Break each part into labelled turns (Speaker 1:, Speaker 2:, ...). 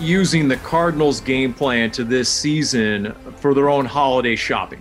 Speaker 1: using the Cardinals game plan to this season for their own holiday shopping?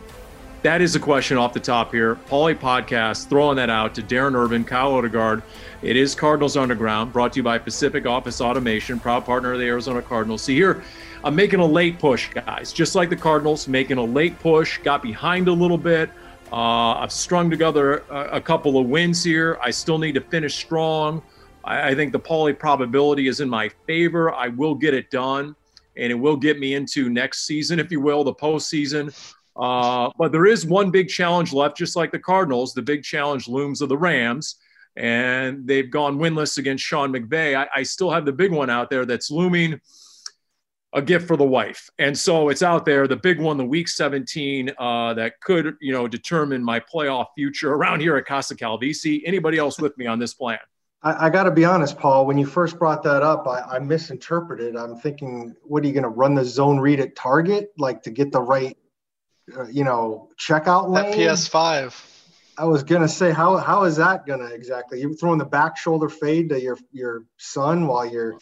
Speaker 1: That is a question off the top here. Paulie Podcast throwing that out to Darren Urban, Kyle Odegaard. It is Cardinals Underground, brought to you by Pacific Office Automation, proud partner of the Arizona Cardinals. See here, I'm making a late push, guys. Just like the Cardinals, making a late push, got behind a little bit. Uh, I've strung together a, a couple of wins here. I still need to finish strong. I, I think the Paulie probability is in my favor. I will get it done, and it will get me into next season, if you will, the postseason. Uh, but there is one big challenge left, just like the Cardinals. The big challenge looms of the Rams, and they've gone winless against Sean McVay. I, I still have the big one out there that's looming a gift for the wife. And so it's out there, the big one, the week 17, uh, that could, you know, determine my playoff future around here at Casa Calvisi. Anybody else with me on this plan?
Speaker 2: I, I got to be honest, Paul. When you first brought that up, I, I misinterpreted. I'm thinking, what are you going to run the zone read at target, like to get the right, uh, you know, checkout lane?
Speaker 3: At PS5.
Speaker 2: I was gonna say, how how is that gonna exactly? You're throwing the back shoulder fade to your your son while you're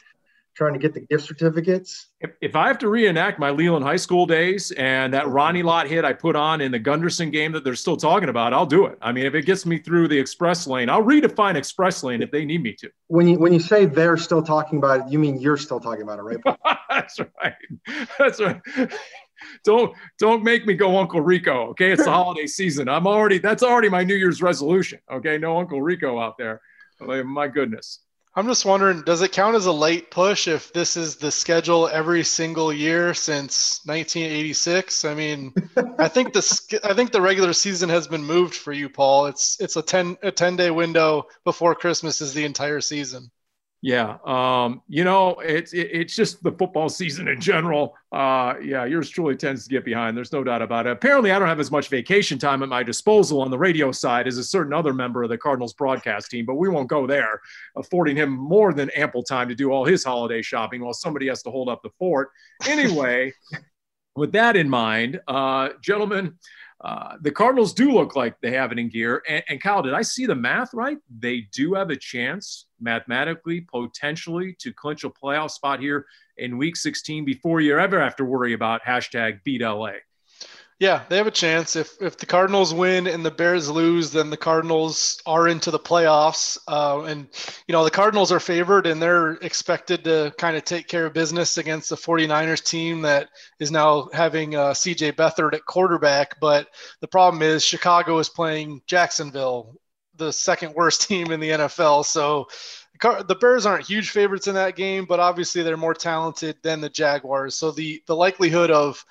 Speaker 2: trying to get the gift certificates?
Speaker 1: If, if I have to reenact my Leland High School days and that Ronnie Lott hit I put on in the Gunderson game that they're still talking about, I'll do it. I mean, if it gets me through the express lane, I'll redefine express lane if they need me to.
Speaker 2: When you when you say they're still talking about it, you mean you're still talking about it, right?
Speaker 1: That's right. That's right. Don't don't make me go Uncle Rico. Okay, it's the holiday season. I'm already that's already my New Year's resolution. Okay, no Uncle Rico out there. My goodness.
Speaker 3: I'm just wondering, does it count as a late push if this is the schedule every single year since 1986? I mean, I think the I think the regular season has been moved for you, Paul. It's it's a 10 a 10 day window before Christmas is the entire season.
Speaker 1: Yeah, um, you know, it's it, it's just the football season in general. Uh, yeah, yours truly tends to get behind. There's no doubt about it. Apparently, I don't have as much vacation time at my disposal on the radio side as a certain other member of the Cardinals broadcast team, but we won't go there, affording him more than ample time to do all his holiday shopping while somebody has to hold up the fort. Anyway, with that in mind, uh, gentlemen. Uh, the Cardinals do look like they have it in gear. And, and Kyle, did I see the math right? They do have a chance mathematically, potentially, to clinch a playoff spot here in week 16 before you ever have to worry about hashtag beat LA.
Speaker 3: Yeah, they have a chance. If if the Cardinals win and the Bears lose, then the Cardinals are into the playoffs. Uh, and you know the Cardinals are favored, and they're expected to kind of take care of business against the 49ers team that is now having uh, C.J. Beathard at quarterback. But the problem is Chicago is playing Jacksonville, the second worst team in the NFL. So the Bears aren't huge favorites in that game, but obviously they're more talented than the Jaguars. So the the likelihood of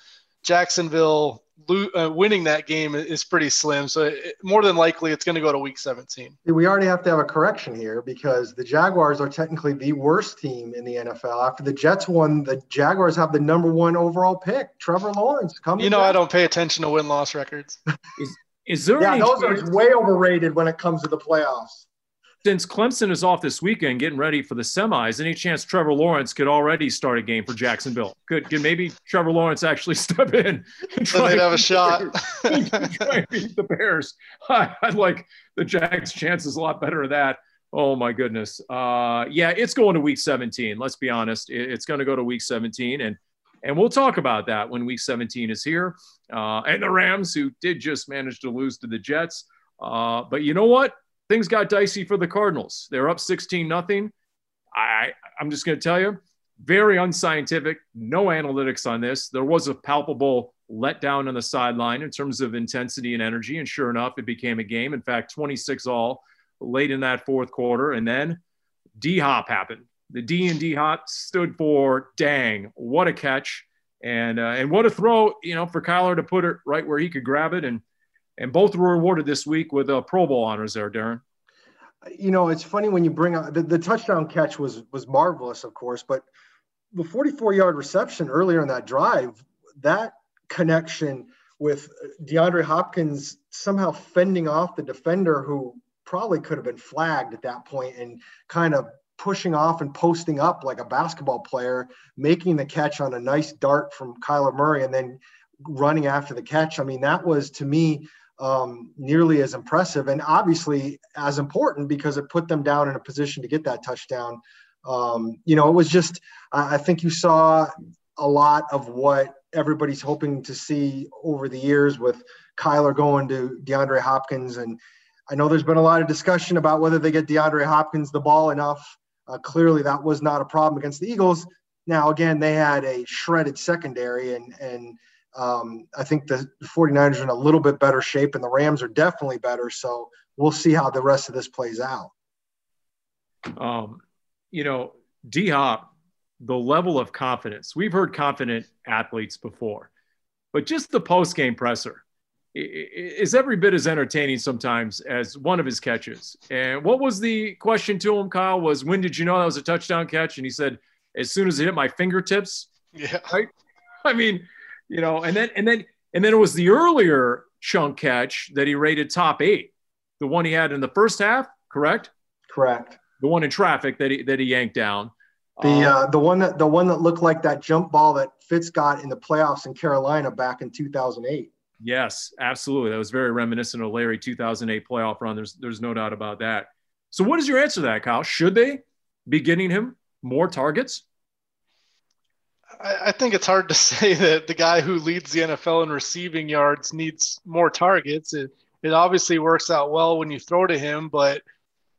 Speaker 3: Jacksonville lo- uh, winning that game is pretty slim. So it, more than likely, it's going to go to Week 17.
Speaker 2: We already have to have a correction here because the Jaguars are technically the worst team in the NFL. After the Jets won, the Jaguars have the number one overall pick, Trevor Lawrence. Come
Speaker 3: you know, I don't pay attention to win loss records.
Speaker 1: is, is there?
Speaker 2: Yeah, those chance- are way overrated when it comes to the playoffs
Speaker 1: since Clemson is off this weekend getting ready for the semis, any chance Trevor Lawrence could already start a game for Jacksonville? Could, could maybe Trevor Lawrence actually step in
Speaker 3: and try they'd have a shot.
Speaker 1: try and beat the Bears. I, would like the Jags' chances a lot better of that. Oh my goodness. Uh, yeah, it's going to week 17. Let's be honest. It, it's going to go to week 17. And and we'll talk about that when week 17 is here. Uh, and the Rams, who did just manage to lose to the Jets. Uh, but you know what? Things got dicey for the Cardinals. They're up 16 nothing. I I'm just going to tell you, very unscientific, no analytics on this. There was a palpable letdown on the sideline in terms of intensity and energy. And sure enough, it became a game. In fact, 26 all late in that fourth quarter. And then D Hop happened. The D and D Hop stood for dang, what a catch. And, uh, and what a throw, you know, for Kyler to put it right where he could grab it. And, and both were rewarded this week with uh, Pro Bowl honors there, Darren.
Speaker 2: You know, it's funny when you bring up the, the touchdown catch was was marvelous, of course, but the 44 yard reception earlier in that drive, that connection with DeAndre Hopkins somehow fending off the defender who probably could have been flagged at that point and kind of pushing off and posting up like a basketball player, making the catch on a nice dart from Kyler Murray and then running after the catch. I mean, that was to me um, nearly as impressive and obviously as important because it put them down in a position to get that touchdown. Um, you know, it was just, I think you saw a lot of what everybody's hoping to see over the years with Kyler going to DeAndre Hopkins. And I know there's been a lot of discussion about whether they get DeAndre Hopkins the ball enough. Uh, clearly, that was not a problem against the Eagles. Now, again, they had a shredded secondary, and and um, I think the 49ers are in a little bit better shape, and the Rams are definitely better. So we'll see how the rest of this plays out.
Speaker 1: Um, you know, D Hop, the level of confidence. We've heard confident athletes before, but just the post game presser is every bit as entertaining sometimes as one of his catches. And what was the question to him, Kyle? Was when did you know that was a touchdown catch? And he said, as soon as it hit my fingertips.
Speaker 3: Yeah.
Speaker 1: Right. I mean, you know, and then and then and then it was the earlier chunk catch that he rated top eight, the one he had in the first half, correct?
Speaker 2: Correct.
Speaker 1: The one in traffic that he that he yanked down.
Speaker 2: The um, uh, the one that the one that looked like that jump ball that Fitz got in the playoffs in Carolina back in 2008.
Speaker 1: Yes, absolutely. That was very reminiscent of Larry 2008 playoff run. There's there's no doubt about that. So what is your answer to that, Kyle? Should they be getting him more targets?
Speaker 3: I, I think it's hard to say that the guy who leads the NFL in receiving yards needs more targets. It, it obviously works out well when you throw to him, but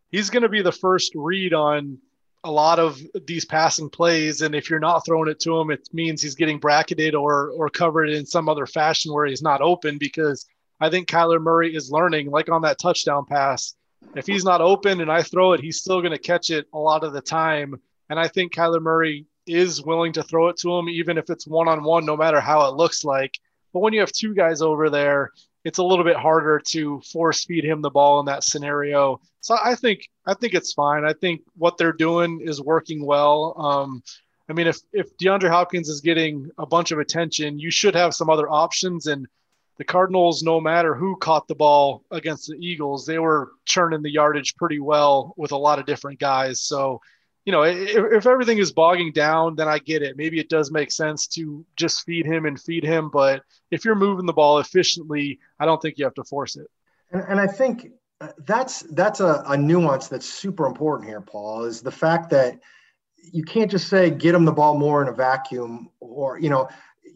Speaker 3: he's going to be the first read on a lot of these passing plays. And if you're not throwing it to him, it means he's getting bracketed or or covered in some other fashion where he's not open because I think Kyler Murray is learning, like on that touchdown pass. If he's not open and I throw it, he's still going to catch it a lot of the time. And I think Kyler Murray is willing to throw it to him, even if it's one on one, no matter how it looks like. But when you have two guys over there, it's a little bit harder to force feed him the ball in that scenario. So I think I think it's fine. I think what they're doing is working well. Um, I mean, if if DeAndre Hopkins is getting a bunch of attention, you should have some other options. And the Cardinals, no matter who caught the ball against the Eagles, they were churning the yardage pretty well with a lot of different guys. So you know, if, if, everything is bogging down, then I get it. Maybe it does make sense to just feed him and feed him. But if you're moving the ball efficiently, I don't think you have to force it.
Speaker 2: And, and I think uh, that's that's a, a nuance that's super important here, Paul. Is the fact that you can't just say get him the ball more in a vacuum, or you know,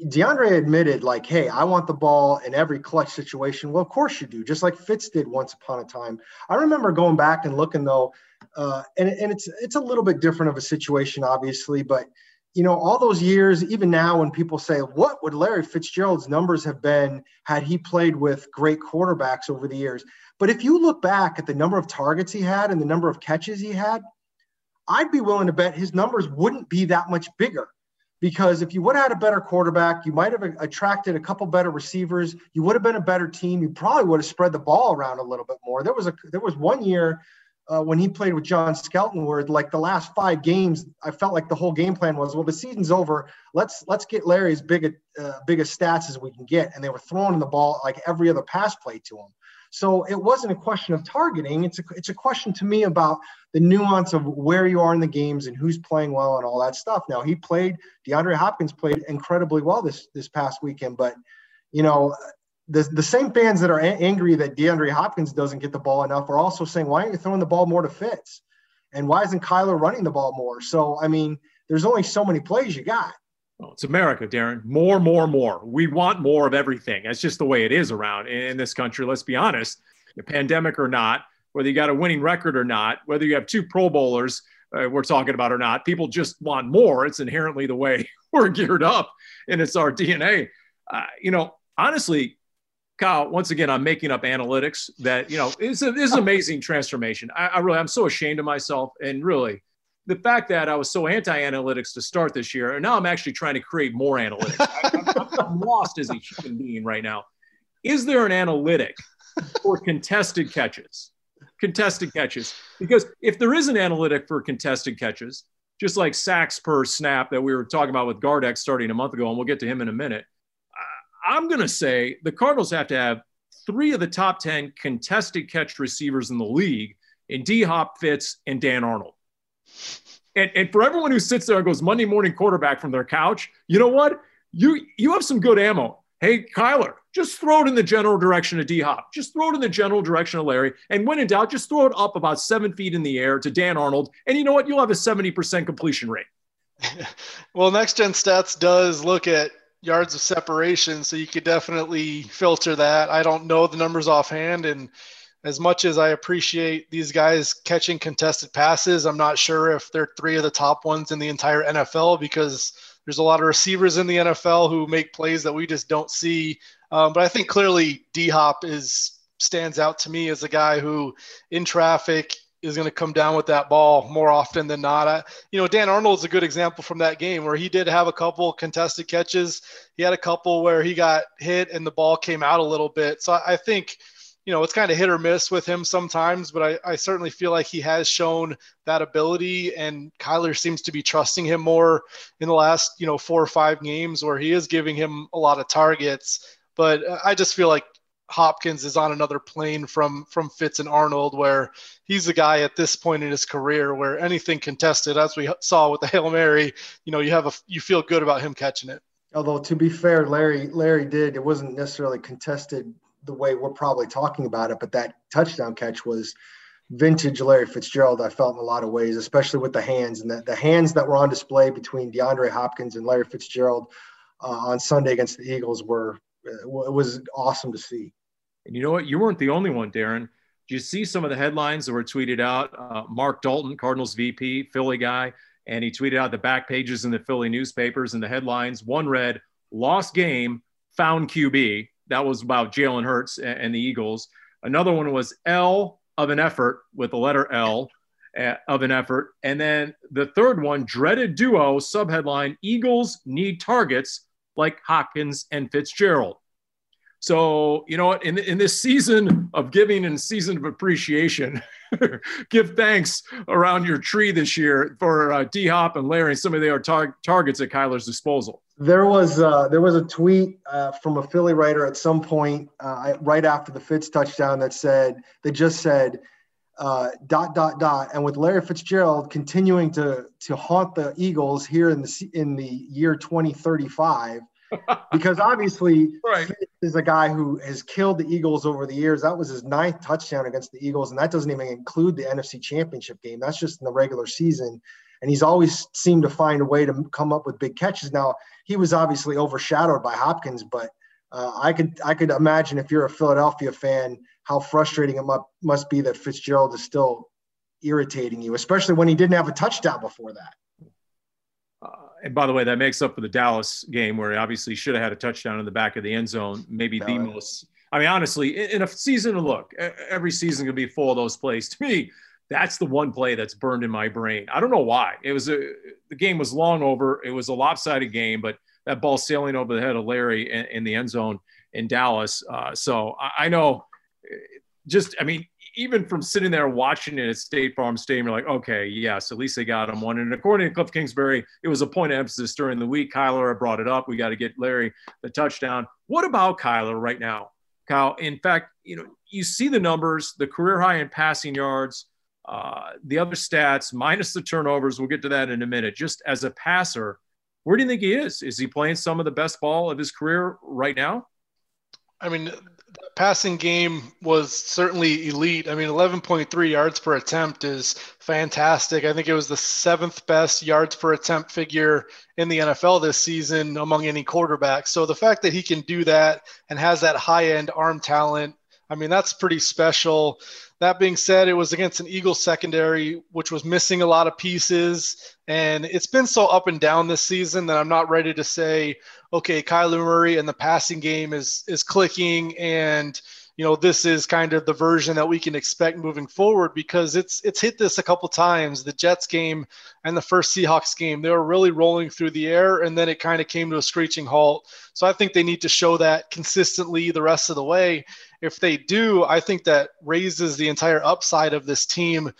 Speaker 2: DeAndre admitted like, hey, I want the ball in every clutch situation. Well, of course you do, just like Fitz did once upon a time. I remember going back and looking though uh, and, and it's it's a little bit different of a situation, obviously, but you know, all those years, even now, when people say, "What would Larry Fitzgerald's numbers have been had he played with great quarterbacks over the years?" But if you look back at the number of targets he had and the number of catches he had, I'd be willing to bet his numbers wouldn't be that much bigger. Because if you would have had a better quarterback, you might have attracted a couple better receivers. You would have been a better team. You probably would have spread the ball around a little bit more. There was a there was one year uh, when he played with John Skelton, where like the last five games, I felt like the whole game plan was, well, the season's over. Let's let's get Larry as big a uh, biggest stats as we can get, and they were throwing the ball like every other pass play to him. So it wasn't a question of targeting. It's a it's a question to me about the nuance of where you are in the games and who's playing well and all that stuff. Now he played DeAndre Hopkins played incredibly well this this past weekend, but you know the, the same fans that are a- angry that DeAndre Hopkins doesn't get the ball enough are also saying, why aren't you throwing the ball more to Fitz? And why isn't Kyler running the ball more? So, I mean, there's only so many plays you got.
Speaker 1: Well, it's America, Darren. More, more, more. We want more of everything. That's just the way it is around in this country. Let's be honest. The pandemic or not, whether you got a winning record or not, whether you have two Pro Bowlers uh, we're talking about or not. People just want more. It's inherently the way we're geared up, and it's our DNA. Uh, you know, honestly, Kyle, once again, I'm making up analytics that, you know, is is amazing transformation. I, I, really, I'm so ashamed of myself. And really, the fact that I was so anti analytics to start this year, and now I'm actually trying to create more analytics. I, am lost as a human being right now. Is there an analytic for contested catches? Contested catches. Because if there is an analytic for contested catches, just like sacks per snap that we were talking about with Gardeck starting a month ago, and we'll get to him in a minute I'm going to say the Cardinals have to have three of the top 10 contested catch receivers in the league in D Hop, Fitz, and Dan Arnold. And, and for everyone who sits there and goes Monday morning quarterback from their couch, you know what? You you have some good ammo. Hey, Kyler, just throw it in the general direction of D Hop. Just throw it in the general direction of Larry. And when in doubt, just throw it up about seven feet in the air to Dan Arnold. And you know what? You'll have a 70% completion rate.
Speaker 3: well, Next Gen Stats does look at yards of separation. So you could definitely filter that. I don't know the numbers offhand. And as much as I appreciate these guys catching contested passes, I'm not sure if they're three of the top ones in the entire NFL because there's a lot of receivers in the NFL who make plays that we just don't see. Um, but I think clearly D Hop is stands out to me as a guy who in traffic is going to come down with that ball more often than not. I, you know, Dan Arnold is a good example from that game where he did have a couple contested catches. He had a couple where he got hit and the ball came out a little bit. So I, think, you know, it's kind of hit or miss with him sometimes, but I, I certainly feel like he has shown that ability. And Kyler seems to be trusting him more in the last, you know, four or five games where he is giving him a lot of targets. But uh, I just feel like Hopkins is on another plane from from Fitz and Arnold, where he's a guy at this point in his career where anything contested, as we saw with the hail mary, you know, you have a you feel good about him catching it.
Speaker 2: Although to be fair, Larry Larry did it wasn't necessarily contested the way we're probably talking about it, but that touchdown catch was vintage Larry Fitzgerald. I felt in a lot of ways, especially with the hands and the, the hands that were on display between DeAndre Hopkins and Larry Fitzgerald uh, on Sunday against the Eagles were it was awesome to see.
Speaker 1: And you know what? You weren't the only one, Darren. Do you see some of the headlines that were tweeted out? Uh, Mark Dalton, Cardinals VP, Philly guy, and he tweeted out the back pages in the Philly newspapers and the headlines. One read, Lost game, found QB. That was about Jalen Hurts and, and the Eagles. Another one was L of an effort with the letter L uh, of an effort. And then the third one, dreaded duo, subheadline Eagles need targets like Hopkins and Fitzgerald. So, you know what, in, in this season of giving and season of appreciation, give thanks around your tree this year for uh, D Hop and Larry and some of their tar- targets at Kyler's disposal.
Speaker 2: There was uh, there was a tweet uh, from a Philly writer at some point uh, right after the Fitz touchdown that said that just said uh, dot dot dot and with Larry Fitzgerald continuing to to haunt the Eagles here in the in the year 2035 because obviously right. is a guy who has killed the Eagles over the years. That was his ninth touchdown against the Eagles, and that doesn't even include the NFC Championship game. That's just in the regular season. And he's always seemed to find a way to come up with big catches. Now he was obviously overshadowed by Hopkins, but uh, I could I could imagine if you're a Philadelphia fan, how frustrating it must, must be that Fitzgerald is still irritating you, especially when he didn't have a touchdown before that.
Speaker 1: And by the way, that makes up for the Dallas game where he obviously should have had a touchdown in the back of the end zone. Maybe the most. I mean, honestly, in a season, look, every season can be full of those plays. To me, that's the one play that's burned in my brain. I don't know why. It was a the game was long over. It was a lopsided game, but that ball sailing over the head of Larry in, in the end zone in Dallas. Uh, so I, I know. Just, I mean, even from sitting there watching it at State Farm Stadium, you're like, okay, yes, at least they got him one. And according to Cliff Kingsbury, it was a point of emphasis during the week. Kyler brought it up. We got to get Larry the touchdown. What about Kyler right now, Kyle? In fact, you know, you see the numbers, the career high in passing yards, uh, the other stats minus the turnovers. We'll get to that in a minute. Just as a passer, where do you think he is? Is he playing some of the best ball of his career right now?
Speaker 3: I mean, passing game was certainly elite. I mean, 11.3 yards per attempt is fantastic. I think it was the seventh best yards per attempt figure in the NFL this season among any quarterback. So the fact that he can do that and has that high end arm talent, I mean, that's pretty special. That being said, it was against an Eagles secondary, which was missing a lot of pieces. And it's been so up and down this season that I'm not ready to say, okay, Kyler Murray and the passing game is is clicking and you know this is kind of the version that we can expect moving forward because it's it's hit this a couple times the jets game and the first seahawks game. They were really rolling through the air and then it kind of came to a screeching halt. So i think they need to show that consistently the rest of the way. If they do i think that raises the entire upside of this team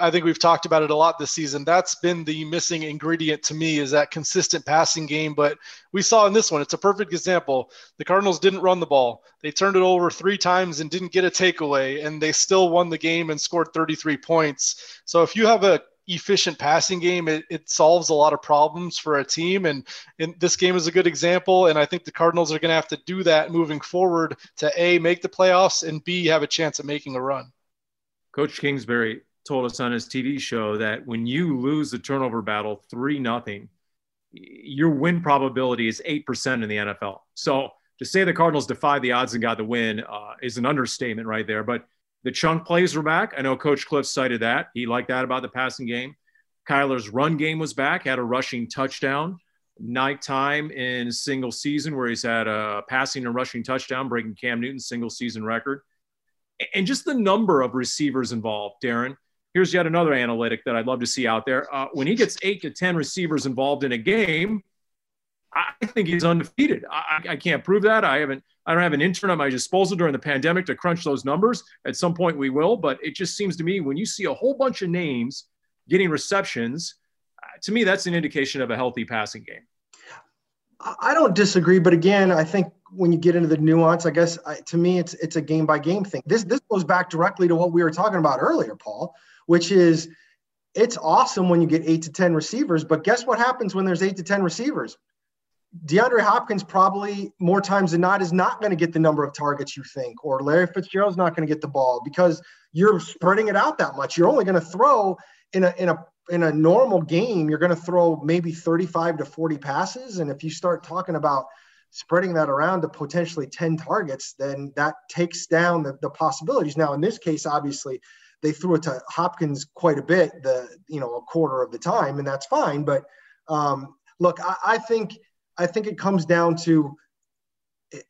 Speaker 3: I think we've talked about it a lot this season. That's been the missing ingredient to me is that consistent passing game. But we saw in this one, it's a perfect example. The Cardinals didn't run the ball. They turned it over three times and didn't get a takeaway, and they still won the game and scored 33 points. So if you have a efficient passing game, it, it solves a lot of problems for a team. And, and this game is a good example. And I think the Cardinals are going to have to do that moving forward to A, make the playoffs, and B, have a chance at making a run.
Speaker 1: Coach Kingsbury, told us on his TV show that when you lose the turnover battle three nothing, your win probability is eight percent in the NFL. So to say the Cardinals defied the odds and got the win uh, is an understatement right there. But the chunk plays were back. I know Coach Cliff cited that. He liked that about the passing game. Kyler's run game was back, had a rushing touchdown. Nighttime in single season where he's had a passing and rushing touchdown, breaking Cam Newton's single season record. And just the number of receivers involved, Darren here's yet another analytic that I'd love to see out there. Uh, when he gets eight to 10 receivers involved in a game, I think he's undefeated. I, I, can't prove that. I haven't. I don't have an intern at my disposal during the pandemic to crunch those numbers. At some point, we will. But it just seems to me when you see a whole bunch of names getting receptions, uh, to me, that's an indication of a healthy passing game.
Speaker 2: I don't disagree, but again, I think when you get into the nuance, I guess I, to me, it's it's a game by game thing. This this goes back directly to what we were talking about earlier, Paul which is it's awesome when you get eight to 10 receivers, but guess what happens when there's eight to 10 receivers? DeAndre Hopkins probably more times than not is not going to get the number of targets you think, or Larry Fitzgerald's not going to get the ball because you're spreading it out that much. You're only going to throw in a in a in a normal game, you're going to throw maybe 35 to 40 passes. And if you start talking about spreading that around to potentially 10 targets, then that takes down the, the possibilities. Now, in this case, obviously, they threw it to Hopkins quite a bit, the you know a quarter of the time, and that's fine. But um, look, I, I think I think it comes down to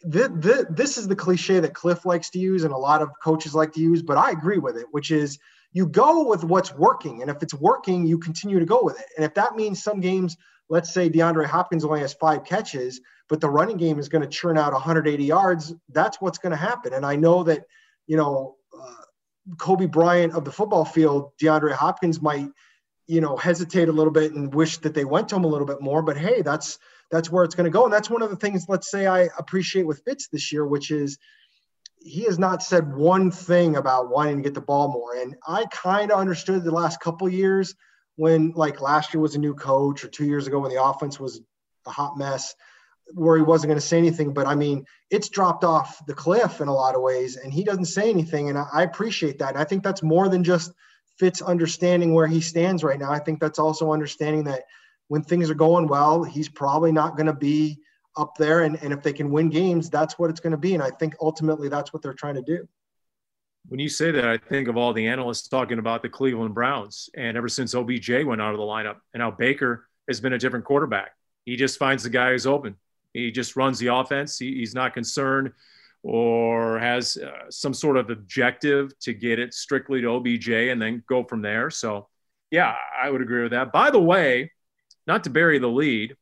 Speaker 2: the, the, this is the cliche that Cliff likes to use and a lot of coaches like to use, but I agree with it, which is you go with what's working. And if it's working, you continue to go with it. And if that means some games, let's say DeAndre Hopkins only has five catches, but the running game is going to churn out 180 yards, that's what's going to happen. And I know that, you know, Kobe Bryant of the football field, DeAndre Hopkins might, you know, hesitate a little bit and wish that they went to him a little bit more. But hey, that's that's where it's going to go, and that's one of the things. Let's say I appreciate with Fitz this year, which is he has not said one thing about wanting to get the ball more. And I kind of understood the last couple years when, like last year was a new coach, or two years ago when the offense was a hot mess where he wasn't going to say anything. But I mean, it's dropped off the cliff in a lot of ways, and he doesn't say anything. And I, appreciate that. And I think that's more than just Fitz understanding where he stands right now. I think that's also understanding that when things are going well, he's probably not going to be up there. And, and if they can win games, that's what it's going to be. And I think ultimately that's what they're trying to do.
Speaker 1: When you say that, I think of all the analysts talking about the Cleveland Browns. And ever since OBJ went out of the lineup, and now Baker has been a different quarterback. He just finds the guy who's open. He just runs the offense. He, he's not concerned or has uh, some sort of objective to get it strictly to OBJ and then go from there. So, yeah, I would agree with that. By the way, not to bury the lead,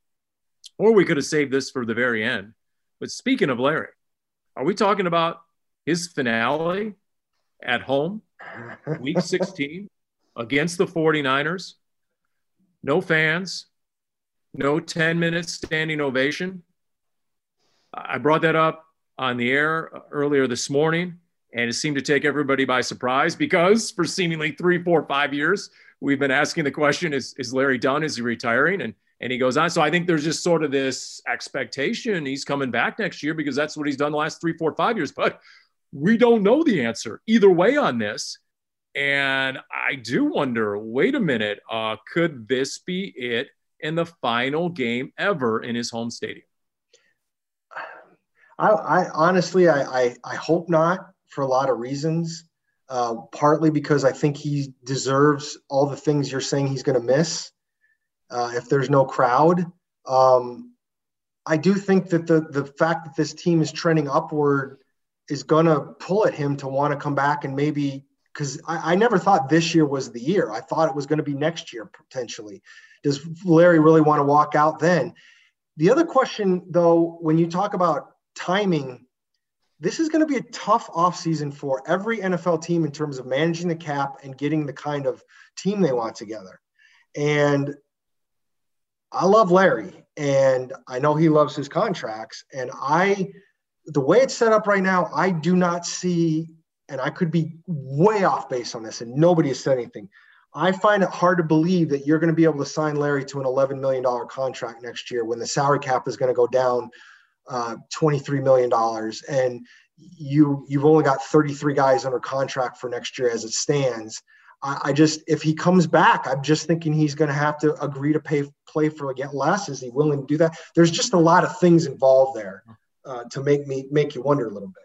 Speaker 1: or we could have saved this for the very end. But speaking of Larry, are we talking about his finale at home, week 16 against the 49ers? No fans, no 10 minute standing ovation. I brought that up on the air earlier this morning, and it seemed to take everybody by surprise because for seemingly three, four, five years, we've been asking the question: Is is Larry done? Is he retiring? And and he goes on. So I think there's just sort of this expectation he's coming back next year because that's what he's done the last three, four, five years. But we don't know the answer either way on this. And I do wonder wait a minute, uh, could this be it in the final game ever in his home stadium?
Speaker 2: I, I honestly, I, I, I, hope not. for a lot of reasons. Uh, partly because I think he deserves all the things you're saying he's going to miss uh, if there's no crowd. Um, I do think that the the fact that this team is trending upward is going to pull at him to want to come back and maybe because I, I, never thought this year was the year. I thought it was going to be next year potentially. Does Larry really want to walk out then? The other question, though, when you talk about timing, this is going to be a tough offseason for every NFL team in terms of managing the cap and getting the kind of team they want together. And I love Larry and I know he loves his contracts. And I, the way it's set up right now, I do not see, and I could be way off base on this, and nobody has said anything. I find it hard to believe that you're going to be able to sign Larry to an $11 million contract next year when the salary cap is going to go down uh, $23 million. And you, you've only got 33 guys under contract for next year as it stands. I, I just, if he comes back, I'm just thinking he's going to have to agree to pay play for get less. Is he willing to do that? There's just a lot of things involved there uh, to make me make you wonder a little bit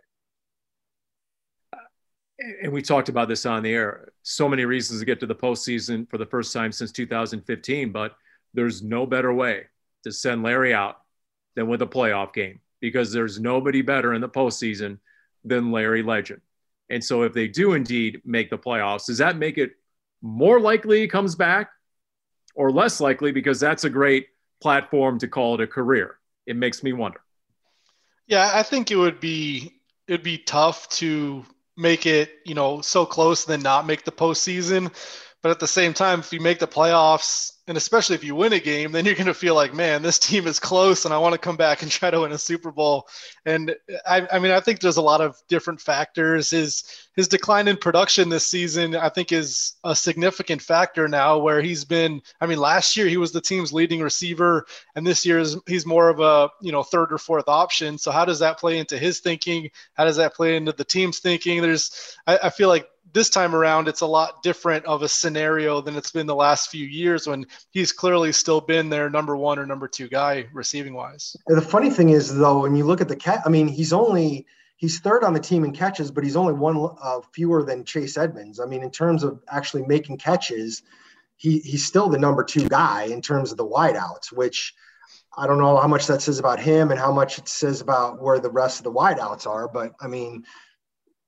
Speaker 1: and we talked about this on the air. So many reasons to get to the postseason for the first time since 2015, but there's no better way to send Larry out than with a playoff game because there's nobody better in the postseason than Larry Legend. And so, if they do indeed make the playoffs, does that make it more likely he comes back or less likely? Because that's a great platform to call it a career. It makes me wonder.
Speaker 3: Yeah, I think it would be it'd be tough to make it, you know, so close and then not make the postseason. But at the same time, if you make the playoffs, and especially if you win a game, then you're going to feel like, man, this team is close, and I want to come back and try to win a Super Bowl. And I, I mean, I think there's a lot of different factors. His his decline in production this season, I think, is a significant factor now. Where he's been, I mean, last year he was the team's leading receiver, and this year is, he's more of a you know third or fourth option. So how does that play into his thinking? How does that play into the team's thinking? There's, I, I feel like this time around, it's a lot different of a scenario than it's been the last few years when he's clearly still been their number one or number two guy receiving wise.
Speaker 2: The funny thing is, though, when you look at the cat, I mean, he's only he's third on the team in catches, but he's only one uh, fewer than Chase Edmonds. I mean, in terms of actually making catches, he he's still the number two guy in terms of the wideouts, which I don't know how much that says about him and how much it says about where the rest of the wideouts are. But I mean,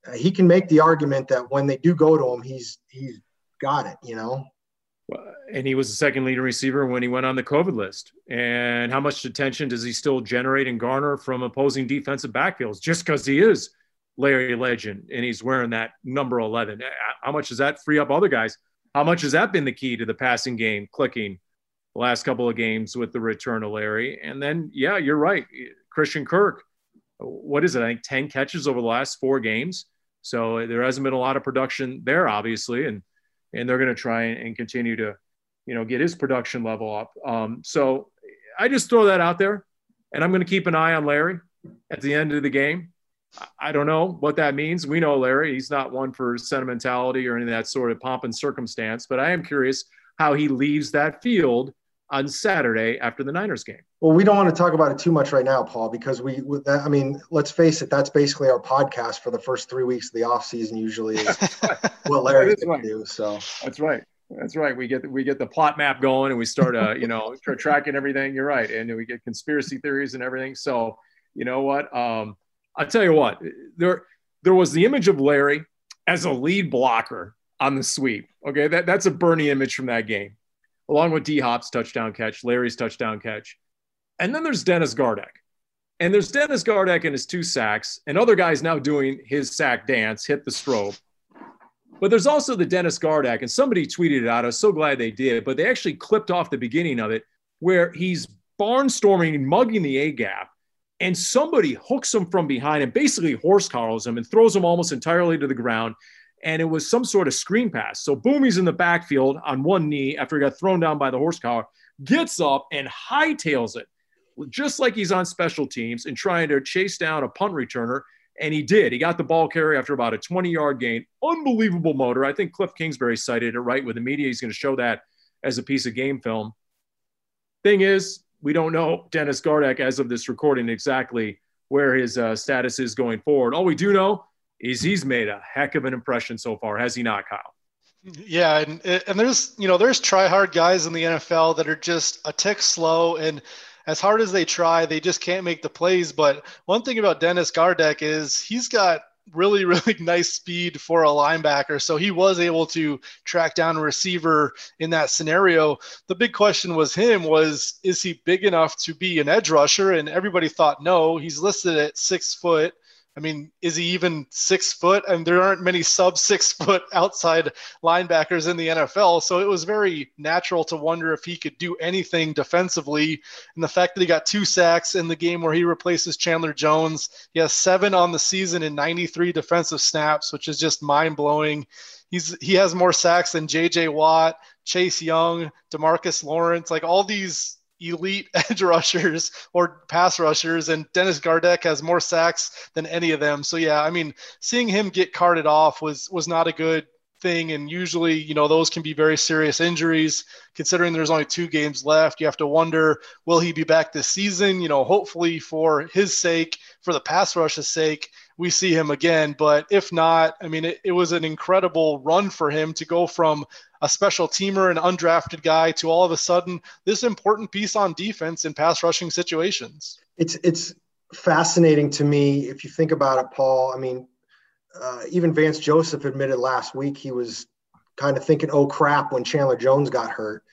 Speaker 2: Uh, he can make the argument that when they do go to him, he's he's got it, you know.
Speaker 1: And he was the second leading receiver when he went on the COVID list. And how much attention does he still generate and garner from opposing defensive backfields just because he is Larry Legend and he's wearing that number 11? Uh, uh, how much does that free up other guys? How much has that been the key to the passing game clicking the last couple of games with the return of Larry? And then, yeah, you're right. Christian Kirk, what is it? I think 10 catches over the last four games. So there hasn't been a lot of production there, obviously, and and they're going to try and continue to, you know, get his production level up. Um, so I just throw that out there, and I'm going to keep an eye on Larry at the end of the game. I don't know what that means. We know Larry; he's not one for sentimentality or any of that sort of pomp and circumstance. But I am curious how he leaves that field on Saturday after the Niners game.
Speaker 2: Well, we don't want to talk about it too much right now, Paul, because we—that I mean, let's face it, that's basically our podcast for the first three weeks of the off season. Usually, is what Larry's going to do. So
Speaker 1: that's right. That's right. We get we get the plot map going, and we start, uh, you know, start tracking everything. You're right, and we get conspiracy theories and everything. So, you know what? Um, I'll tell you what. There, there was the image of Larry as a lead blocker on the sweep. Okay, that that's a Bernie image from that game along with D Hop's touchdown catch, Larry's touchdown catch. And then there's Dennis Gardeck. And there's Dennis Gardeck and his two sacks, and other guys now doing his sack dance, hit the strobe. But there's also the Dennis Gardeck, and somebody tweeted it out. I was so glad they did, but they actually clipped off the beginning of it where he's barnstorming, mugging the A gap, and somebody hooks him from behind and basically horse colors him and throws him almost entirely to the ground and it was some sort of screen pass. So Boomy's in the backfield on one knee after he got thrown down by the horse collar, gets up and hightails it, just like he's on special teams and trying to chase down a punt returner. And he did. He got the ball carry after about a 20 yard gain. Unbelievable motor. I think Cliff Kingsbury cited it right with the media. He's going to show that as a piece of game film. Thing is, we don't know Dennis Gardeck as of this recording exactly where his uh, status is going forward. All we do know is he's made a heck of an impression so far, has he not, Kyle?
Speaker 3: Yeah, and and there's you know there's try hard guys in the NFL that are just a tick slow and as hard as they try, they just can't make the plays. But one thing about Dennis Gardeck is he's got really, really nice speed for a linebacker. So he was able to track down a receiver in that scenario. The big question was him was, is he big enough to be an edge rusher? And everybody thought no. He's listed at six foot. I mean, is he even six foot? And there aren't many sub six foot outside linebackers in the NFL. So it was very natural to wonder if he could do anything defensively. And the fact that he got two sacks in the game where he replaces Chandler Jones, he has seven on the season in 93 defensive snaps, which is just mind blowing. He's he has more sacks than J.J. Watt, Chase Young, Demarcus Lawrence, like all these elite edge rushers or pass rushers, and Dennis Gardeck has more sacks than any of them. So yeah, I mean, seeing him get carted off was was not a good thing. And usually you know those can be very serious injuries. Considering there's only two games left you have to wonder will he be back this season? You know hopefully for his sake for the pass rush's sake we see him again but if not i mean it, it was an incredible run for him to go from a special teamer, an undrafted guy, to all of a sudden this important piece on defense in pass rushing situations.
Speaker 2: It's it's fascinating to me if you think about it, Paul. I mean, uh, even Vance Joseph admitted last week he was kind of thinking, "Oh crap!" when Chandler Jones got hurt.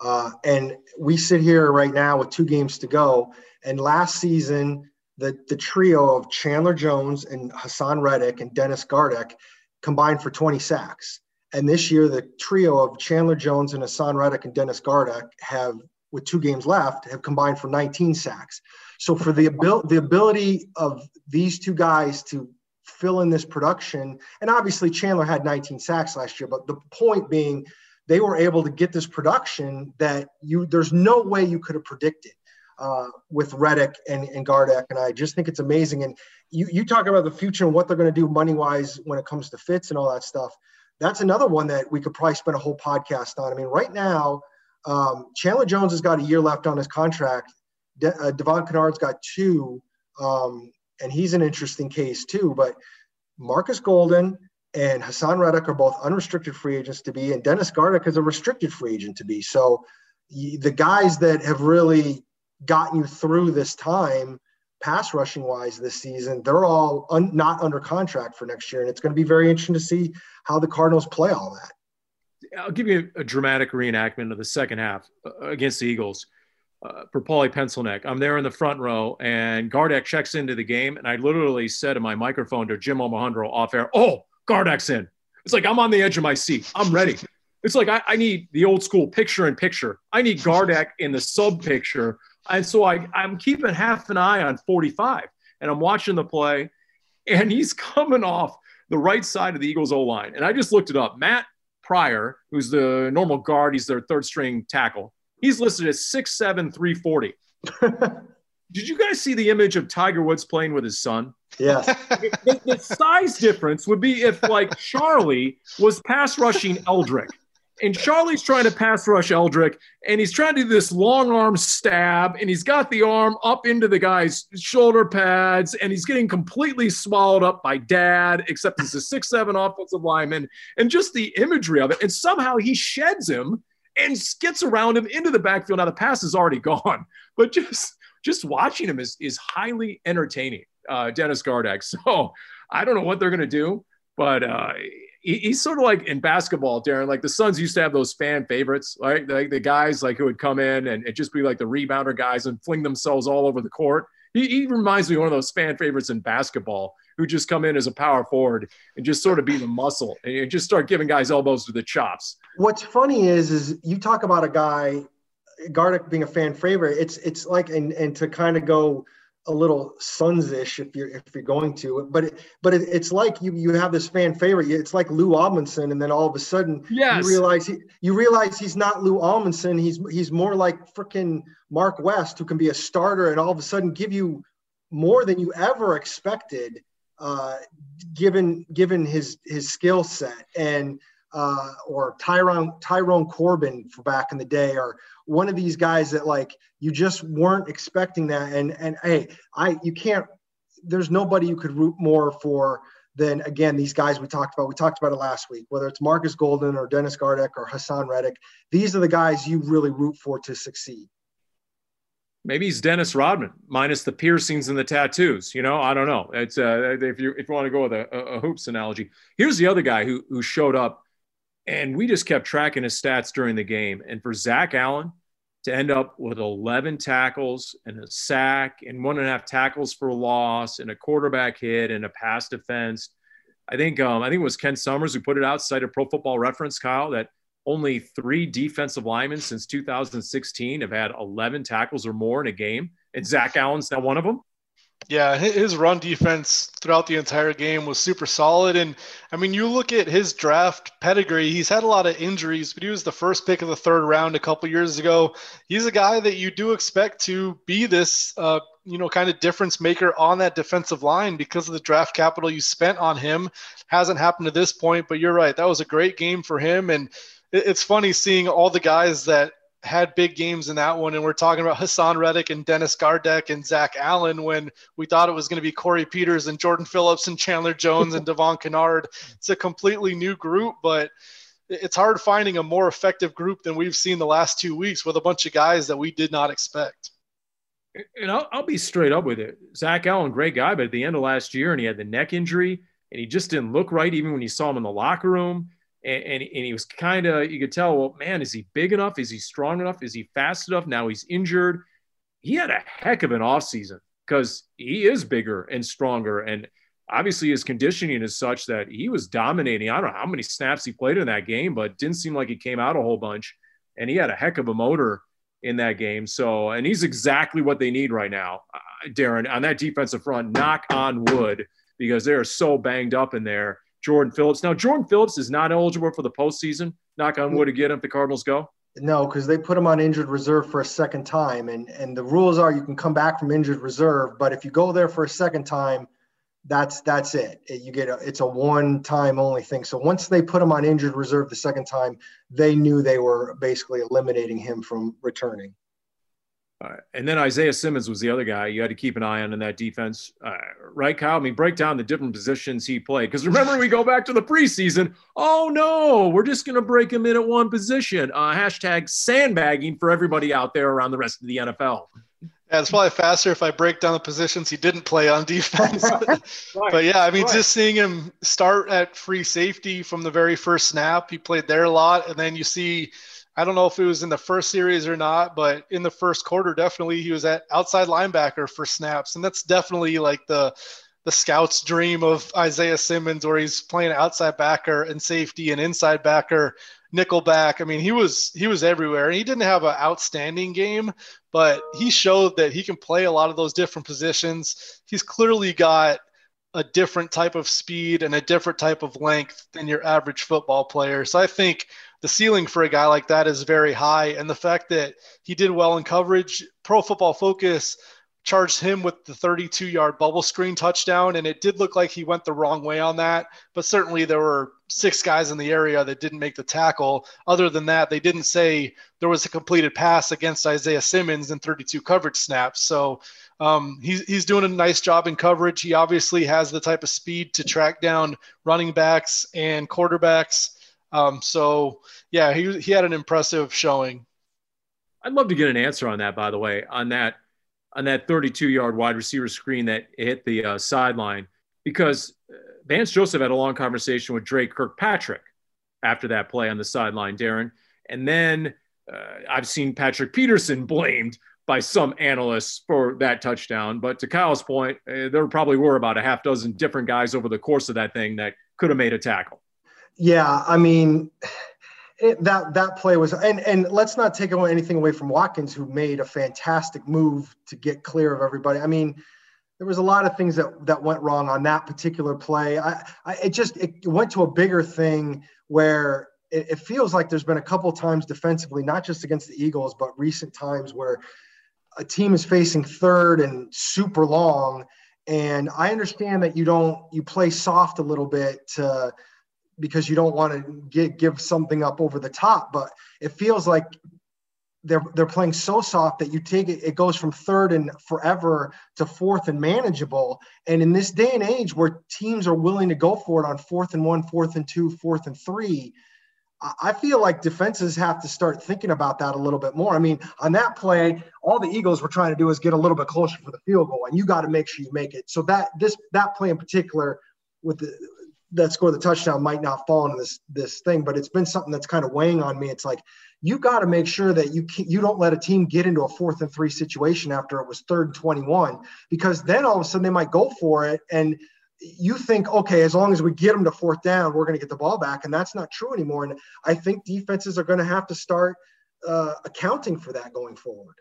Speaker 2: Uh, and we sit here right now with two games to go. And last season, the the trio of Chandler Jones and Haason Reddick and Dennis Gardeck combined for 20 sacks. And this year, the trio of Chandler Jones and Haason Reddick and Dennis Gardeck have, with two games left, have combined for 19 sacks. So for the abil- the ability of these two guys to fill in this production, and obviously Chandler had 19 sacks last year, but the point being, they were able to get this production that you there's no way you could have predicted uh, with Reddick and, and Gardeck. And I just think it's amazing. And you, you talk about the future and what they're going to do money wise when it comes to Fitz and all that stuff that's another one that we could probably spend a whole podcast on. I mean, right now, um, Chandler Jones has got a year left on his contract. De- uh, Devon Kennard's got two, um, and he's an interesting case too. But Marcus Golden and Haason Reddick are both unrestricted free agents to be, and Dennis Gardeck is a restricted free agent to be. So the guys that have really gotten you through this time pass rushing wise this season, they're all un- not under contract for next year. And it's going to be very interesting to see how the Cardinals play all that.
Speaker 1: I'll give you a dramatic reenactment of the second half uh, against the Eagles. Uh, for Paulie Pencilneck. I'm there in the front row, and Gardeck checks into the game, and I literally said in my microphone to Jim Omahundro off air, "Oh, Gardeck's in." It's like I'm on the edge of my seat. I'm ready. It's like I, I need the old school picture in picture. I need Gardeck in the sub picture and so I, I'm keeping half an eye on 45 and I'm watching the play and he's coming off the right side of the Eagles O line. And I just looked it up. Matt Pryor, who's the normal guard, he's their third string tackle. He's listed as 6'7, 340. Did you guys see the image of Tiger Woods playing with his son?
Speaker 2: Yes.
Speaker 1: the, the size difference would be if, like, Charlie was pass rushing Eldrick and Charlie's trying to pass rush Eldrick, and he's trying to do this long arm stab, and he's got the arm up into the guy's shoulder pads, and he's getting completely swallowed up by dad, except he's a six seven offensive lineman, and just the imagery of it. And somehow he sheds him and gets around him into the backfield. Now the pass is already gone, but just just watching him is is highly entertaining. Uh, Dennis Gardeck. So I don't know what they're gonna do, but uh, he's sort of like in basketball, Darren. Like the Suns used to have those fan favorites, right? Like the guys like who would come in and, and just be like the rebounder guys and fling themselves all over the court. He, he, reminds me of one of those fan favorites in basketball who just come in as a power forward and just sort of be the muscle and just start giving guys elbows to the chops.
Speaker 2: What's funny is, is you talk about a guy, Gardeck being a fan favorite. It's it's like and and to kind of go a little Suns-ish if you're if you're going to, but it, but it, it's like you you have this fan favorite. It's like Lou Amundson, and then all of a sudden
Speaker 1: yes.
Speaker 2: you realize he, you realize he's not Lou Amundson. He's he's more like freaking Mark West, who can be a starter and all of a sudden give you more than you ever expected, uh, given given his his skill set and uh, or Tyrone Tyrone Corbin for back in the day, or one of these guys that like you just weren't expecting that. And and hey, I you can't. There's nobody you could root more for than again, these guys we talked about, we talked about it last week, whether it's Marcus Golden or Dennis Gardeck or Haason Reddick, these are the guys you really root for to succeed.
Speaker 1: Maybe he's Dennis Rodman minus the piercings and the tattoos. You know, I don't know. It's uh, if you if you want to go with a, a hoops analogy. Here's the other guy who who showed up, and we just kept tracking his stats during the game. And for Zach Allen to end up with 11 tackles and a sack and one and a half tackles for loss and a quarterback hit and a pass defense. I think um, I think it was Ken Summers who put it out, cited Pro Football Reference, Kyle, that only three defensive linemen since 2016 have had 11 tackles or more in a game, and Zach Allen's now one of them.
Speaker 3: Yeah, his run defense throughout the entire game was super solid. And I mean, you look at his draft pedigree, he's had a lot of injuries, but he was the first pick of the third round a couple years ago. He's a guy that you do expect to be this, uh, you know, kind of difference maker on that defensive line because of the draft capital you spent on him. Hasn't happened to this point, but you're right. That was a great game for him. And it's funny seeing all the guys that had big games in that one. And we're talking about Haason Reddick and Dennis Gardeck and Zach Allen when we thought it was going to be Corey Peters and Jordan Phillips and Chandler Jones and Devon Kennard. It's a completely new group, but it's hard finding a more effective group than we've seen the last two weeks with a bunch of guys that we did not expect.
Speaker 1: And I'll, I'll be straight up with it. Zach Allen, great guy, but at the end of last year, and he had the neck injury, and he just didn't look right even when you saw him in the locker room and, and, and he was kind of you could tell well man is he big enough? Is he strong enough? Is he fast enough? Now he's injured. He had a heck of an offseason because he is bigger and stronger. And obviously his conditioning is such that he was dominating. I don't know how many snaps he played in that game but didn't seem like he came out a whole bunch. And he had a heck of a motor in that game. So and he's exactly what they need right now. Uh, darren on that defensive front knock on wood because they are so banged up in there Jordan Phillips. Now, Jordan Phillips is not eligible for the postseason. Knock on wood again if the Cardinals go.
Speaker 2: No, because they put him on injured reserve for a second time, and and the rules are you can come back from injured reserve, but if you go there for a second time, that's that's it. You get a it's a one time only thing. So once they put him on injured reserve the second time, they knew they were basically eliminating him from returning.
Speaker 1: Uh, and then Isaiah Simmons was the other guy you had to keep an eye on in that defense, uh, right, Kyle? I mean, break down the different positions he played. Because remember, we go back to the preseason. Oh no, we're just going to break him in at one position. Uh, hashtag sandbagging for everybody out there around the rest of the NFL.
Speaker 3: Yeah, it's probably faster if I break down the positions he didn't play on defense. right, but yeah, I mean, right. just seeing him start at free safety from the very first snap, he played there a lot, and then you see I don't know if it was in the first series or not, but in the first quarter, definitely he was at outside linebacker for snaps, and that's definitely like the the scout's dream of Isaiah Simmons, where he's playing outside backer and safety and inside backer, nickel back. I mean, he was he was everywhere, and he didn't have an outstanding game, but he showed that he can play a lot of those different positions. He's clearly got a different type of speed and a different type of length than your average football player. So I think the ceiling for a guy like that is very high. And the fact that he did well in coverage, Pro Football Focus charged him with the 32 yard bubble screen touchdown. And it did look like he went the wrong way on that. But certainly there were six guys in the area that didn't make the tackle. Other than that, they didn't say there was a completed pass against Isaiah Simmons in 32 coverage snaps. So um, he's, he's doing a nice job in coverage. He obviously has the type of speed to track down running backs and quarterbacks. Um, so yeah, he he had an impressive showing.
Speaker 1: I'd love to get an answer on that, by the way, on that on that 32 yard wide receiver screen that hit the uh, sideline, because uh, Vance Joseph had a long conversation with Dre Kirkpatrick after that play on the sideline, Darren, and then uh, I've seen Patrick Peterson blamed by some analysts for that touchdown. But to Kyle's point, uh, there probably were about a half dozen different guys over the course of that thing that could have made a tackle.
Speaker 2: Yeah, I mean, it, that that play was, and and let's not take anything away from Watkins, who made a fantastic move to get clear of everybody. I mean, there was a lot of things that that went wrong on that particular play. I, I it just it went to a bigger thing where it, it feels like there's been a couple times defensively, not just against the Eagles, but recent times where a team is facing third and super long. And I understand that you don't you play soft a little bit to because you don't want to get, give something up over the top. But it feels like they're they're playing so soft that you take it it goes from third and forever to fourth and manageable and in this day and age where teams are willing to go for it on fourth and one fourth and two fourth and three I feel like defenses have to start thinking about that a little bit more. I mean, on that play, all the Eagles were trying to do is get a little bit closer for the field goal, and you got to make sure you make it. So that this that play in particular, with the that score the touchdown, might not fall into this this thing, but it's been something that's kind of weighing on me. It's like you got to make sure that you you don't let a team get into a fourth and three situation after it was third and twenty one, because then all of a sudden they might go for it and you think, okay, as long as we get them to fourth down, we're going to get the ball back. And that's not true anymore. And I think defenses are going to have to start uh, accounting for that going forward.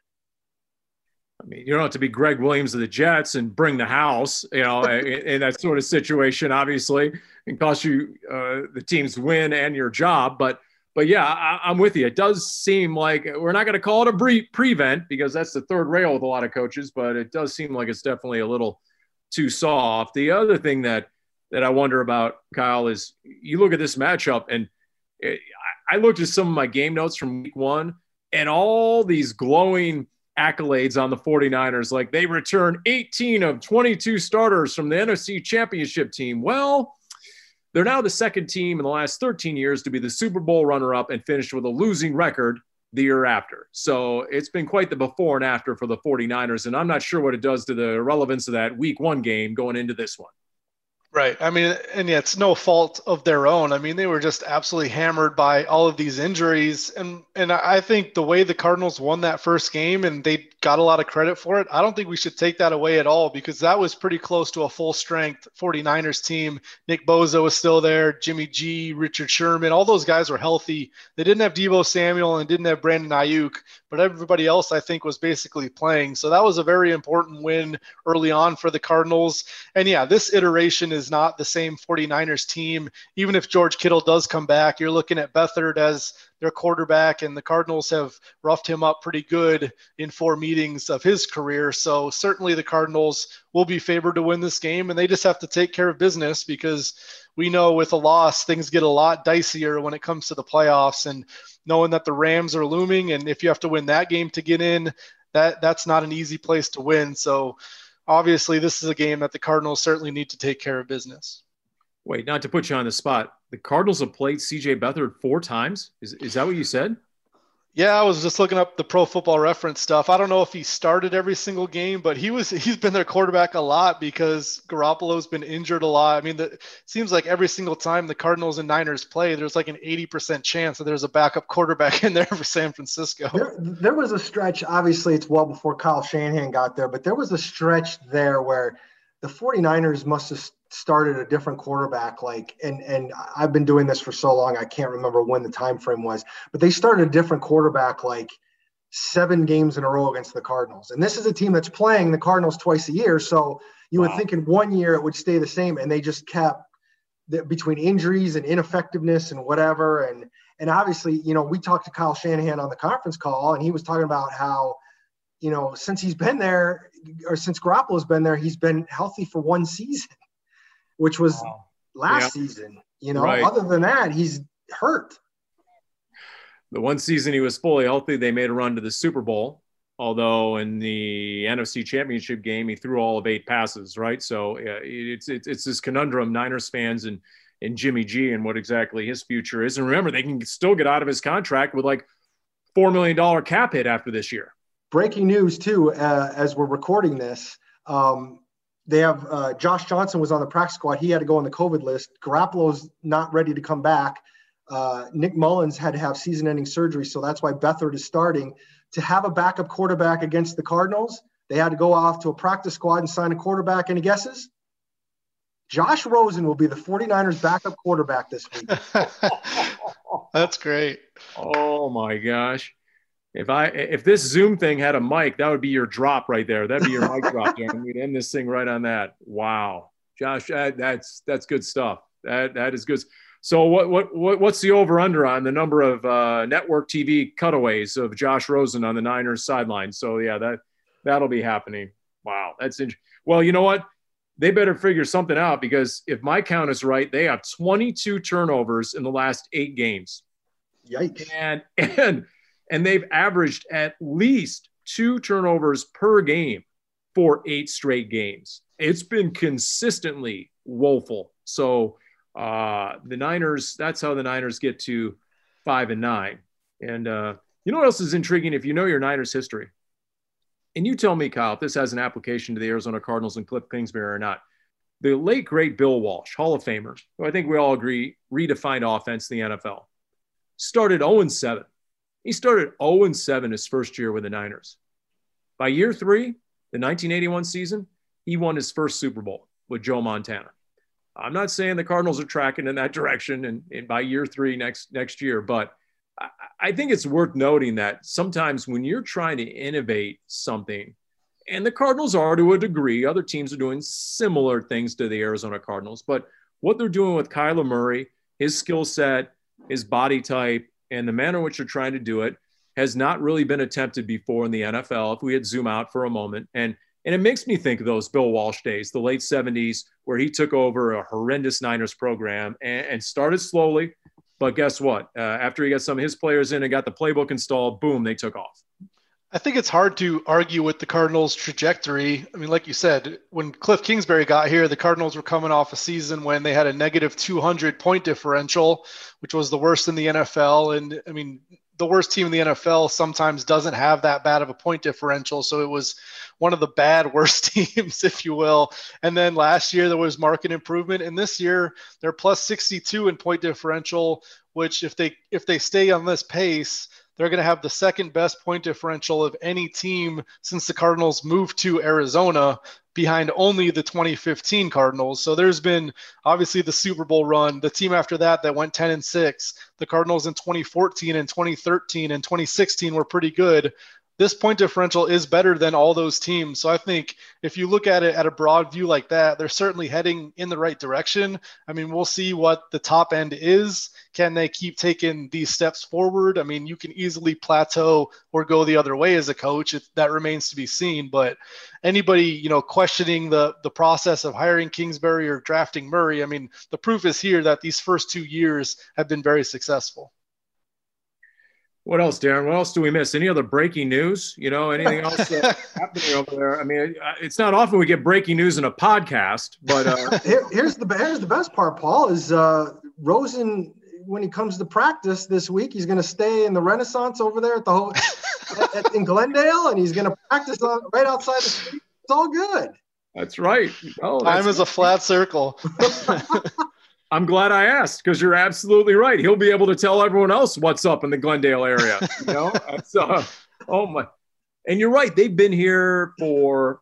Speaker 1: I mean, you don't have to be Gregg Williams of the Jets and bring the house, you know, in, in, that sort of situation, obviously, and cost you uh, the team's win and your job. But, but yeah, I, am with you. It does seem like we're not going to call it a pre- prevent because that's the third rail with a lot of coaches, but it does seem like it's definitely a little too soft. The other thing that that I wonder about, Kyle, is you look at this matchup, and it, I looked at some of my game notes from week one, and all these glowing accolades on the 49ers, like they return 18 of 22 starters from the NFC Championship team. Well, they're now the second team in the last 13 years to be the Super Bowl runner up and finished with a losing record the year after. So it's been quite the before and after for the 49ers. And I'm not sure what it does to the relevance of that week one game going into this one.
Speaker 3: Right. I mean, and yeah, it's no fault of their own. I mean, they were just absolutely hammered by all of these injuries. And and I think the way the Cardinals won that first game and they got a lot of credit for it, I don't think we should take that away at all because that was pretty close to a full strength 49ers team. Nick Bosa was still there, Jimmy G, Richard Sherman, all those guys were healthy. They didn't have Deebo Samuel and didn't have Brandon Aiyuk, but everybody else I think was basically playing. So that was a very important win early on for the Cardinals. And yeah, this iteration is not the same 49ers team. Even if George Kittle does come back, you're looking at Beathard as their quarterback, and the Cardinals have roughed him up pretty good in four meetings of his career. So certainly the Cardinals will be favored to win this game, and they just have to take care of business because we know with a loss, things get a lot dicier when it comes to the playoffs. And knowing that the Rams are looming, and if you have to win that game to get in, that that's not an easy place to win. So obviously, this is a game that the Cardinals certainly need to take care of business.
Speaker 1: Wait, not to put you on the spot. The Cardinals have played CJ Beathard four times. Is, is that what you said?
Speaker 3: Yeah, I was just looking up the pro football reference stuff. I don't know if he started every single game, but he was he's been their quarterback a lot because Garoppolo's been injured a lot. I mean, the, it seems like every single time the Cardinals and Niners play, there's like an 80% chance that there's a backup quarterback in there for San Francisco.
Speaker 2: There, there was a stretch, obviously it's well before Kyle Shanahan got there, but there was a stretch there where the 49ers must have started a different quarterback like and and I've been doing this for so long I can't remember when the time frame was but they started a different quarterback like seven games in a row against the Cardinals and this is a team that's playing the Cardinals twice a year so you wow. would think in one year it would stay the same and they just kept the, between injuries and ineffectiveness and whatever and and obviously you know we talked to Kyle Shanahan on the conference call and he was talking about how you know since he's been there or since Garoppolo's been there he's been healthy for one season which was wow. last yeah. season. You know, right. other than that, he's hurt.
Speaker 1: The one season he was fully healthy, they made a run to the Super Bowl. Although in the NFC Championship game, he threw all of eight passes, right? So uh, it's, it's it's this conundrum Niners fans and and Jimmy G and what exactly his future is. And remember, they can still get out of his contract with like four million dollar cap hit after this year.
Speaker 2: Breaking news too, uh, as we're recording this. Um, they have uh, Josh Johnson was on the practice squad. He had to go on the COVID list. Garoppolo's not ready to come back. Uh, Nick Mullens had to have season-ending surgery, so that's why Beathard is starting. To have a backup quarterback against the Cardinals, they had to go off to a practice squad and sign a quarterback. Any guesses? Josh Rosen will be the 49ers backup quarterback this week.
Speaker 3: that's great.
Speaker 1: Oh my gosh. If I if this Zoom thing had a mic, that would be your drop right there. That'd be your mic drop, John. We'd end this thing right on that. Wow, Josh, that, that's that's good stuff. That that is good. So what what, what what's the over under on the number of uh, network TV cutaways of Josh Rosen on the Niners sideline? So yeah, that that'll be happening. Wow, that's interesting. Well, you know what? They better figure something out because if my count is right, they have 22 turnovers in the last eight games.
Speaker 2: Yikes!
Speaker 1: And and And they've averaged at least two turnovers per game for eight straight games. It's been consistently woeful. So uh, the Niners, that's how the Niners get to five and nine. And uh, you know what else is intriguing? If you know your Niners history, and you tell me, Kyle, if this has an application to the Arizona Cardinals and Cliff Kingsbury or not. The late, great Bill Walsh, Hall of Famer, who I think we all agree redefined offense in the NFL, started 0 7. He started 0 7 his first year with the Niners. By year three, the 1981 season, he won his first Super Bowl with Joe Montana. I'm not saying the Cardinals are tracking in that direction and, and by year three next next year, but I, I think it's worth noting that sometimes when you're trying to innovate something, and the Cardinals are to a degree, other teams are doing similar things to the Arizona Cardinals, but what they're doing with Kyler Murray, his skill set, his body type, and the manner in which they're trying to do it has not really been attempted before in the NFL. If we had zoom out for a moment, and and it makes me think of those Bill Walsh days, the late 70s, where he took over a horrendous Niners program and, and started slowly. But guess what? Uh, after he got some of his players in and got the playbook installed, boom, they took off.
Speaker 3: I think it's hard to argue with the Cardinals' trajectory. I mean, like you said, when Cliff Kingsbury got here, the Cardinals were coming off a season when they had a negative 200 point differential, which was the worst in the NFL. And I mean, the worst team in the NFL sometimes doesn't have that bad of a point differential. So it was one of the bad worst teams, if you will. And then last year there was market improvement, and this year they're plus 62 in point differential, which if they if they stay on this pace, they're going to have the second best point differential of any team since the Cardinals moved to Arizona behind only the 2015 Cardinals. So there's been obviously the Super Bowl run, the team after that that went 10 and 6. The Cardinals in 2014 and 2013 and 2016 were pretty good this point differential is better than all those teams. So I think if you look at it at a broad view like that, they're certainly heading in the right direction. I mean, we'll see what the top end is. Can they keep taking these steps forward? I mean, you can easily plateau or go the other way as a coach. That remains to be seen. But anybody, you know, questioning the the process of hiring Kingsbury or drafting Murray, I mean, the proof is here that these first two years have been very successful.
Speaker 1: What else, Darren? What else do we miss? Any other breaking news? You know, anything else uh, happening over there? I mean, it's not often we get breaking news in a podcast, but uh...
Speaker 2: Here, here's the here's the best part. Paul is uh, Rosen when he comes to practice this week. He's going to stay in the Renaissance over there at the whole at, in Glendale, and he's going to practice on, right outside the street. It's all good.
Speaker 1: That's right.
Speaker 3: Oh, Time is a flat circle.
Speaker 1: I'm glad I asked because you're absolutely right. He'll be able to tell everyone else what's up in the Glendale area. You know, uh, oh my, and you're right. They've been here for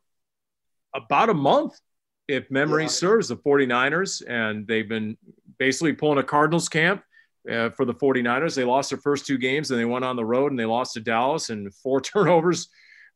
Speaker 1: about a month, if memory yeah. serves, the 49ers, and they've been basically pulling a Cardinals camp uh, for the 49ers. They lost their first two games and they went on the road and they lost to Dallas and four turnovers.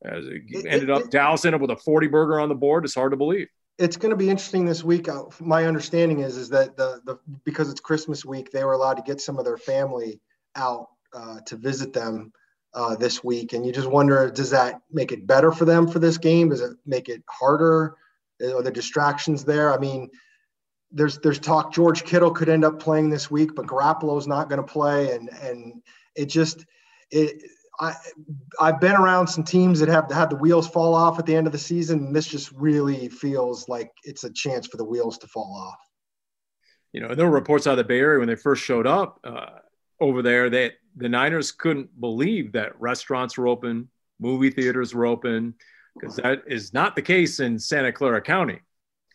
Speaker 1: Uh, ended up Dallas ended up with a 40 burger on the board. It's hard to believe
Speaker 2: it's going to be interesting this week. Uh, my understanding is is that the the because it's Christmas week, they were allowed to get some of their family out uh, to visit them uh, this week, and you just wonder, does that make it better for them for this game? Does it make it harder? Are the distractions there? I mean, there's there's talk George Kittle could end up playing this week, but Garoppolo's not going to play, and and it just it I I've been around some teams that have had the wheels fall off at the end of the season, and this just really feels like it's a chance for the wheels to fall off.
Speaker 1: You know, there were reports out of the Bay Area when they first showed up uh, over there that the Niners couldn't believe that restaurants were open, movie theaters were open, because that is not the case in Santa Clara County,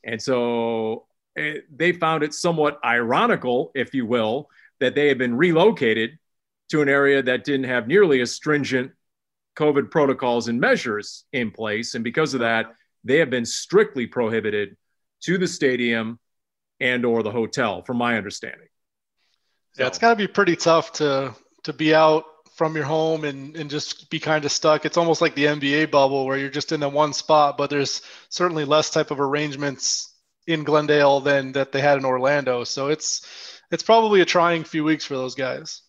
Speaker 1: and so it, eh, they found it somewhat ironical, if you will, that they had been relocated to an area that didn't have nearly as stringent COVID protocols and measures in place. And because of that, they have been strictly prohibited to the stadium and or the hotel, from my understanding.
Speaker 3: Yeah, it's got to be pretty tough to to be out from your home and, and just be kind of stuck. It's almost like the NBA bubble where you're just in the one spot, but there's certainly less type of arrangements in Glendale than that they had in Orlando. So it's it's probably a trying few weeks for those guys.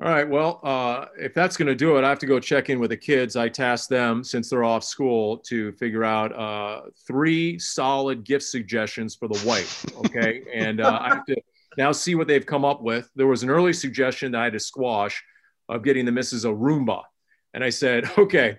Speaker 1: All right. Well, uh, if that's going to do it, I have to go check in with the kids. I tasked them, since they're off school, to figure out uh, three solid gift suggestions for the wife. Okay. and uh, I have to now see what they've come up with. There was an early suggestion that I had to squash, of getting the missus a Roomba. And I said, okay,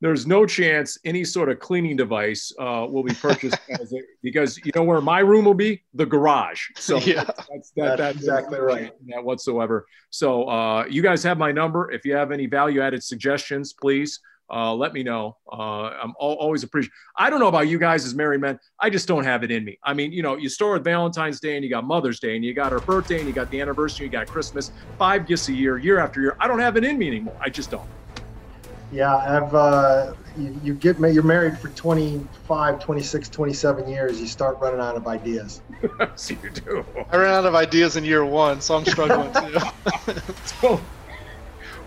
Speaker 1: there's no chance any sort of cleaning device uh, will be purchased a, because you know where my room will be the garage so
Speaker 2: yeah that's, that, that's exactly right
Speaker 1: that whatsoever so uh, you guys have my number if you have any value added suggestions please uh, let me know. Uh, I'm always appreciate. I don't know about you guys as married men. I just don't have it in me. I mean, you know, you start with Valentine's Day and you got Mother's Day and you got her birthday and you got the anniversary, you got Christmas, five gifts a year, year after year. I don't have it in me anymore. I just don't.
Speaker 2: Yeah, I've uh, you, you get you're married for 25, 26, 27 years. You start running out of ideas.
Speaker 1: so you do.
Speaker 3: I ran out of ideas in year one, so I'm struggling too.
Speaker 1: so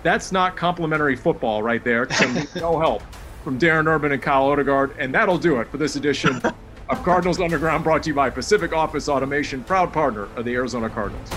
Speaker 1: that's not complimentary football right there. no help from Darren Urban and Kyle Odegard, and that'll do it for this edition of Cardinals Underground, brought to you by Pacific Office Automation, proud partner of the Arizona Cardinals.